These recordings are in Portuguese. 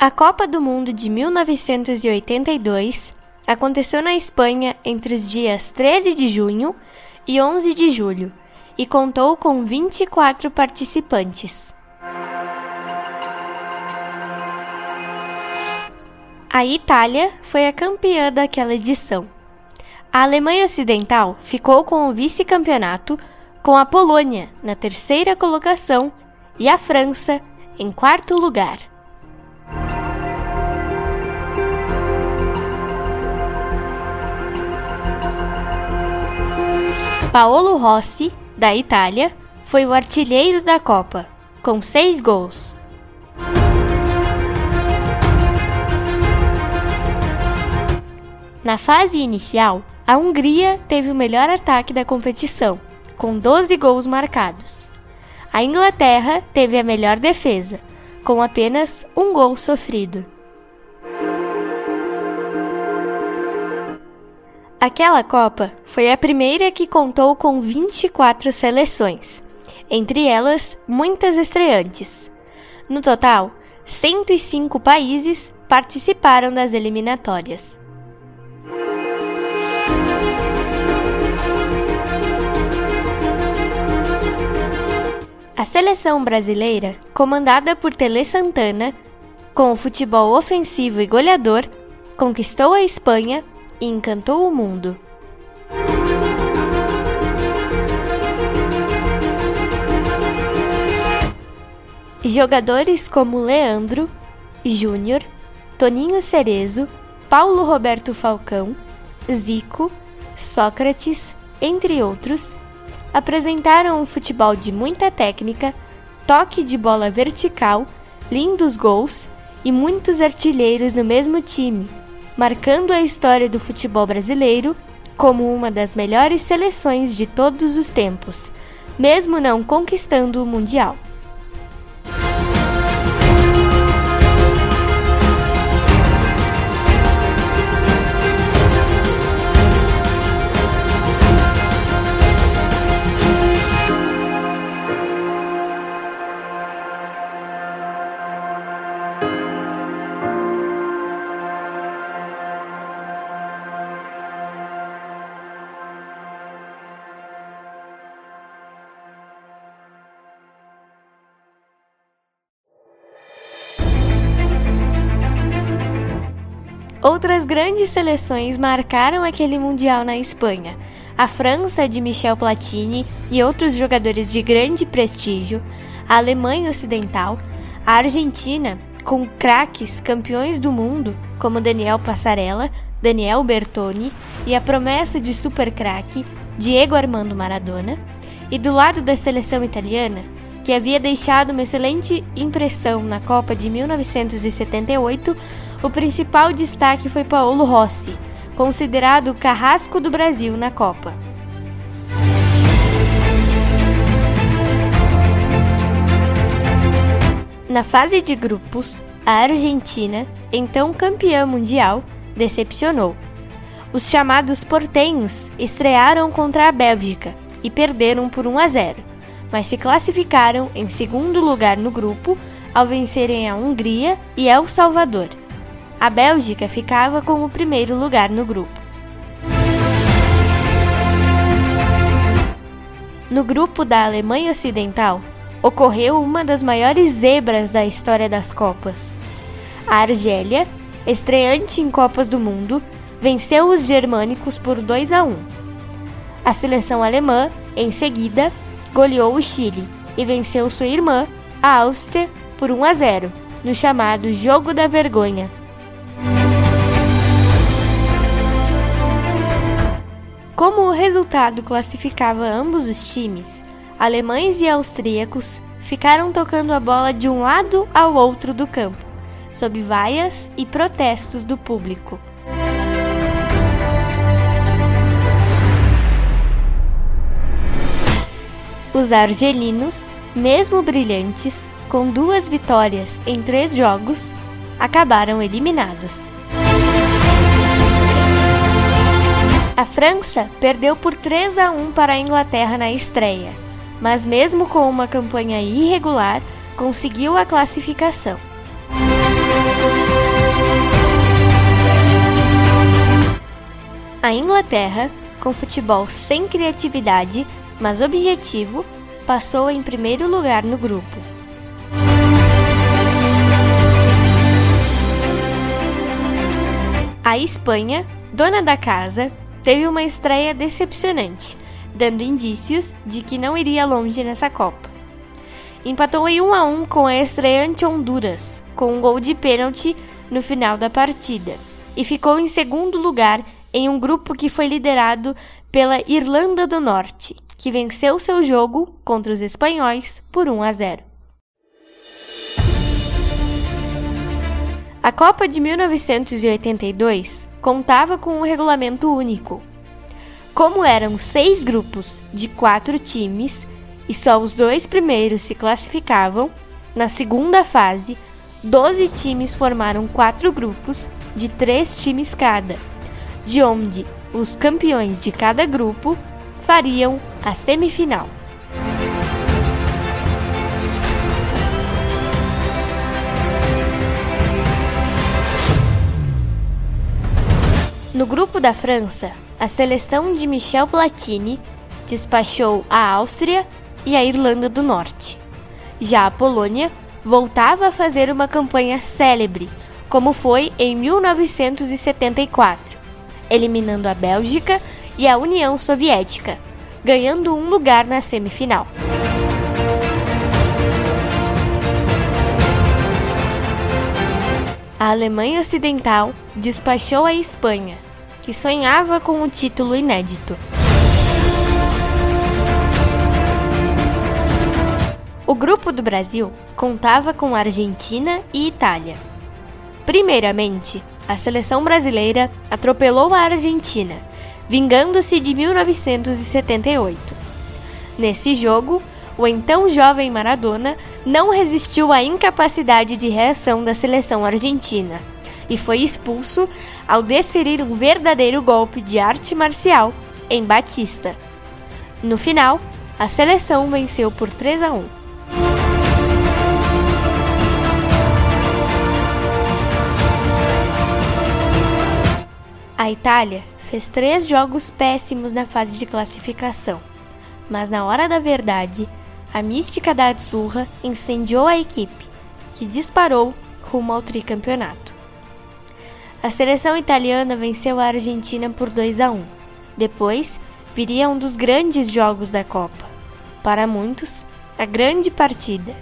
A Copa do Mundo de 1982 aconteceu na Espanha entre os dias 13 de junho e 11 de julho e contou com 24 participantes. A Itália foi a campeã daquela edição. A Alemanha Ocidental ficou com o vice-campeonato, com a Polônia na terceira colocação e a França em quarto lugar. Paolo Rossi, da Itália, foi o artilheiro da Copa, com seis gols. Na fase inicial, a Hungria teve o melhor ataque da competição, com 12 gols marcados. A Inglaterra teve a melhor defesa, com apenas um gol sofrido. Aquela Copa foi a primeira que contou com 24 seleções, entre elas muitas estreantes. No total, 105 países participaram das eliminatórias. A seleção brasileira, comandada por Tele Santana, com o futebol ofensivo e goleador, conquistou a Espanha e encantou o mundo. Jogadores como Leandro, Júnior, Toninho Cerezo, Paulo Roberto Falcão, Zico, Sócrates, entre outros, apresentaram um futebol de muita técnica, toque de bola vertical, lindos gols e muitos artilheiros no mesmo time, marcando a história do futebol brasileiro como uma das melhores seleções de todos os tempos, mesmo não conquistando o Mundial. Outras grandes seleções marcaram aquele Mundial na Espanha. A França de Michel Platini e outros jogadores de grande prestígio, a Alemanha Ocidental, a Argentina, com craques campeões do mundo como Daniel Passarella, Daniel Bertoni e a promessa de super craque Diego Armando Maradona, e do lado da seleção italiana, que havia deixado uma excelente impressão na Copa de 1978, o principal destaque foi Paulo Rossi, considerado o carrasco do Brasil na Copa. Na fase de grupos, a Argentina, então campeã mundial, decepcionou. Os chamados portenhos estrearam contra a Bélgica e perderam por 1 a 0 mas se classificaram em segundo lugar no grupo ao vencerem a Hungria e El Salvador. A Bélgica ficava com o primeiro lugar no grupo. No grupo da Alemanha Ocidental, ocorreu uma das maiores zebras da história das Copas. A Argélia, estreante em Copas do Mundo, venceu os germânicos por 2 a 1. A seleção alemã, em seguida, goleou o Chile e venceu sua irmã, a Áustria, por 1 a 0, no chamado Jogo da Vergonha. Como o resultado classificava ambos os times, alemães e austríacos ficaram tocando a bola de um lado ao outro do campo, sob vaias e protestos do público. Os argelinos, mesmo brilhantes, com duas vitórias em três jogos, acabaram eliminados. A França perdeu por 3 a 1 para a Inglaterra na estreia, mas mesmo com uma campanha irregular, conseguiu a classificação. A Inglaterra, com futebol sem criatividade, mas objetivo, passou em primeiro lugar no grupo. A Espanha, dona da casa, teve uma estreia decepcionante, dando indícios de que não iria longe nessa Copa. Empatou em 1 a 1 com a estreante Honduras, com um gol de pênalti no final da partida, e ficou em segundo lugar em um grupo que foi liderado pela Irlanda do Norte, que venceu seu jogo contra os espanhóis por 1 a 0. A Copa de 1982 contava com um regulamento único. Como eram seis grupos de quatro times e só os dois primeiros se classificavam, na segunda fase, 12 times formaram quatro grupos de três times cada, de onde os campeões de cada grupo fariam a semifinal. No grupo da França, a seleção de Michel Platini despachou a Áustria e a Irlanda do Norte. Já a Polônia voltava a fazer uma campanha célebre, como foi em 1974, eliminando a Bélgica e a União Soviética, ganhando um lugar na semifinal. A Alemanha Ocidental despachou a Espanha, que sonhava com um título inédito. O grupo do Brasil contava com Argentina e Itália. Primeiramente, a seleção brasileira atropelou a Argentina, vingando-se de 1978. Nesse jogo, o então jovem Maradona não resistiu à incapacidade de reação da seleção argentina e foi expulso ao desferir um verdadeiro golpe de arte marcial em Batista. No final, a seleção venceu por 3 a 1. A Itália fez três jogos péssimos na fase de classificação, mas na hora da verdade, a mística da Azzurra incendiou a equipe, que disparou rumo ao tricampeonato. A seleção italiana venceu a Argentina por 2 a 1. Depois, viria um dos grandes jogos da Copa. Para muitos, a grande partida,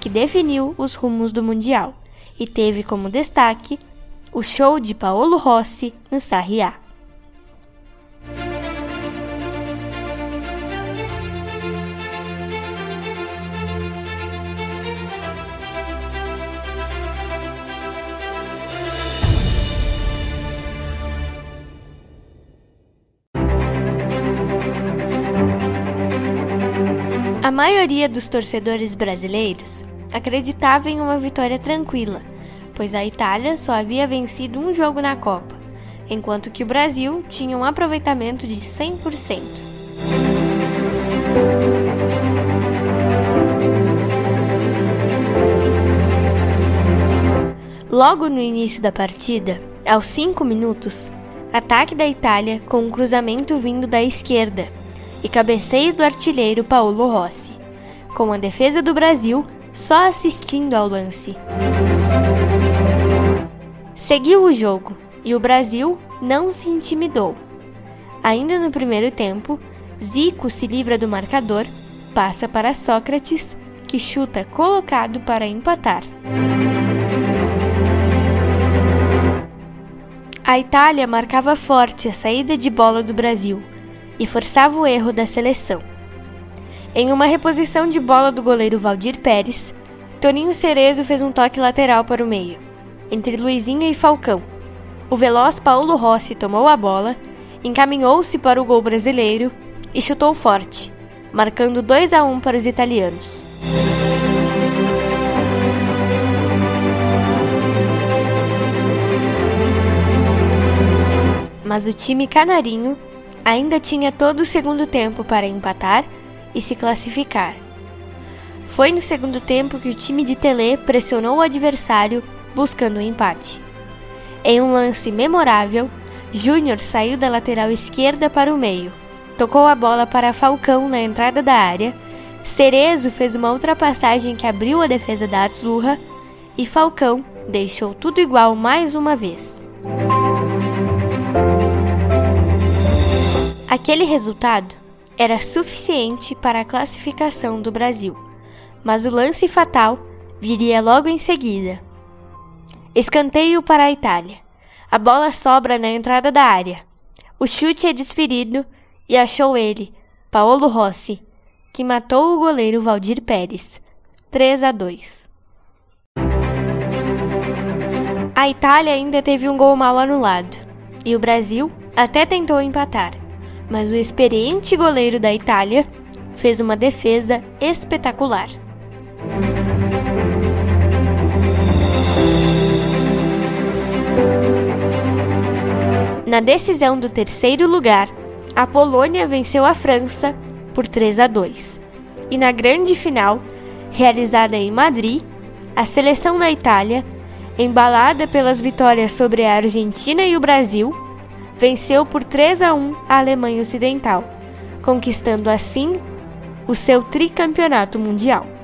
que definiu os rumos do Mundial e teve como destaque o show de Paolo Rossi no Sarriá. Maioria dos torcedores brasileiros acreditava em uma vitória tranquila pois a Itália só havia vencido um jogo na Copa, enquanto que o Brasil tinha um aproveitamento de 100%. Logo no início da partida, aos 5 minutos, ataque da Itália com um cruzamento vindo da esquerda e cabeceio do artilheiro Paulo Rossi, com a defesa do Brasil só assistindo ao lance. Seguiu o jogo e o Brasil não se intimidou. Ainda no primeiro tempo, Zico se livra do marcador, passa para Sócrates, que chuta colocado para empatar. A Itália marcava forte a saída de bola do Brasil e forçava o erro da seleção. Em uma reposição de bola do goleiro Valdir Pérez, Toninho Cerezo fez um toque lateral para o meio entre Luizinho e Falcão. O veloz Paulo Rossi tomou a bola, encaminhou-se para o gol brasileiro e chutou forte, marcando 2 a 1 para os italianos. Mas o time canarinho ainda tinha todo o segundo tempo para empatar e se classificar. Foi no segundo tempo que o time de Tele pressionou o adversário buscando o um empate. Em um lance memorável, Júnior saiu da lateral esquerda para o meio, tocou a bola para Falcão na entrada da área, Cerezo fez uma ultrapassagem que abriu a defesa da Azurra e Falcão deixou tudo igual mais uma vez. Aquele resultado era suficiente para a classificação do Brasil, mas o lance fatal viria logo em seguida. Escanteio para a Itália. A bola sobra na entrada da área. O chute é desferido e achou ele, Paolo Rossi, que matou o goleiro Valdir Pérez. 3 a 2. A Itália ainda teve um gol mal anulado e o Brasil até tentou empatar, mas o experiente goleiro da Itália fez uma defesa espetacular. Na decisão do terceiro lugar, a Polônia venceu a França por 3 a 2. E na grande final, realizada em Madrid, a seleção da Itália, embalada pelas vitórias sobre a Argentina e o Brasil, venceu por 3 a 1 a Alemanha Ocidental, conquistando assim o seu tricampeonato mundial.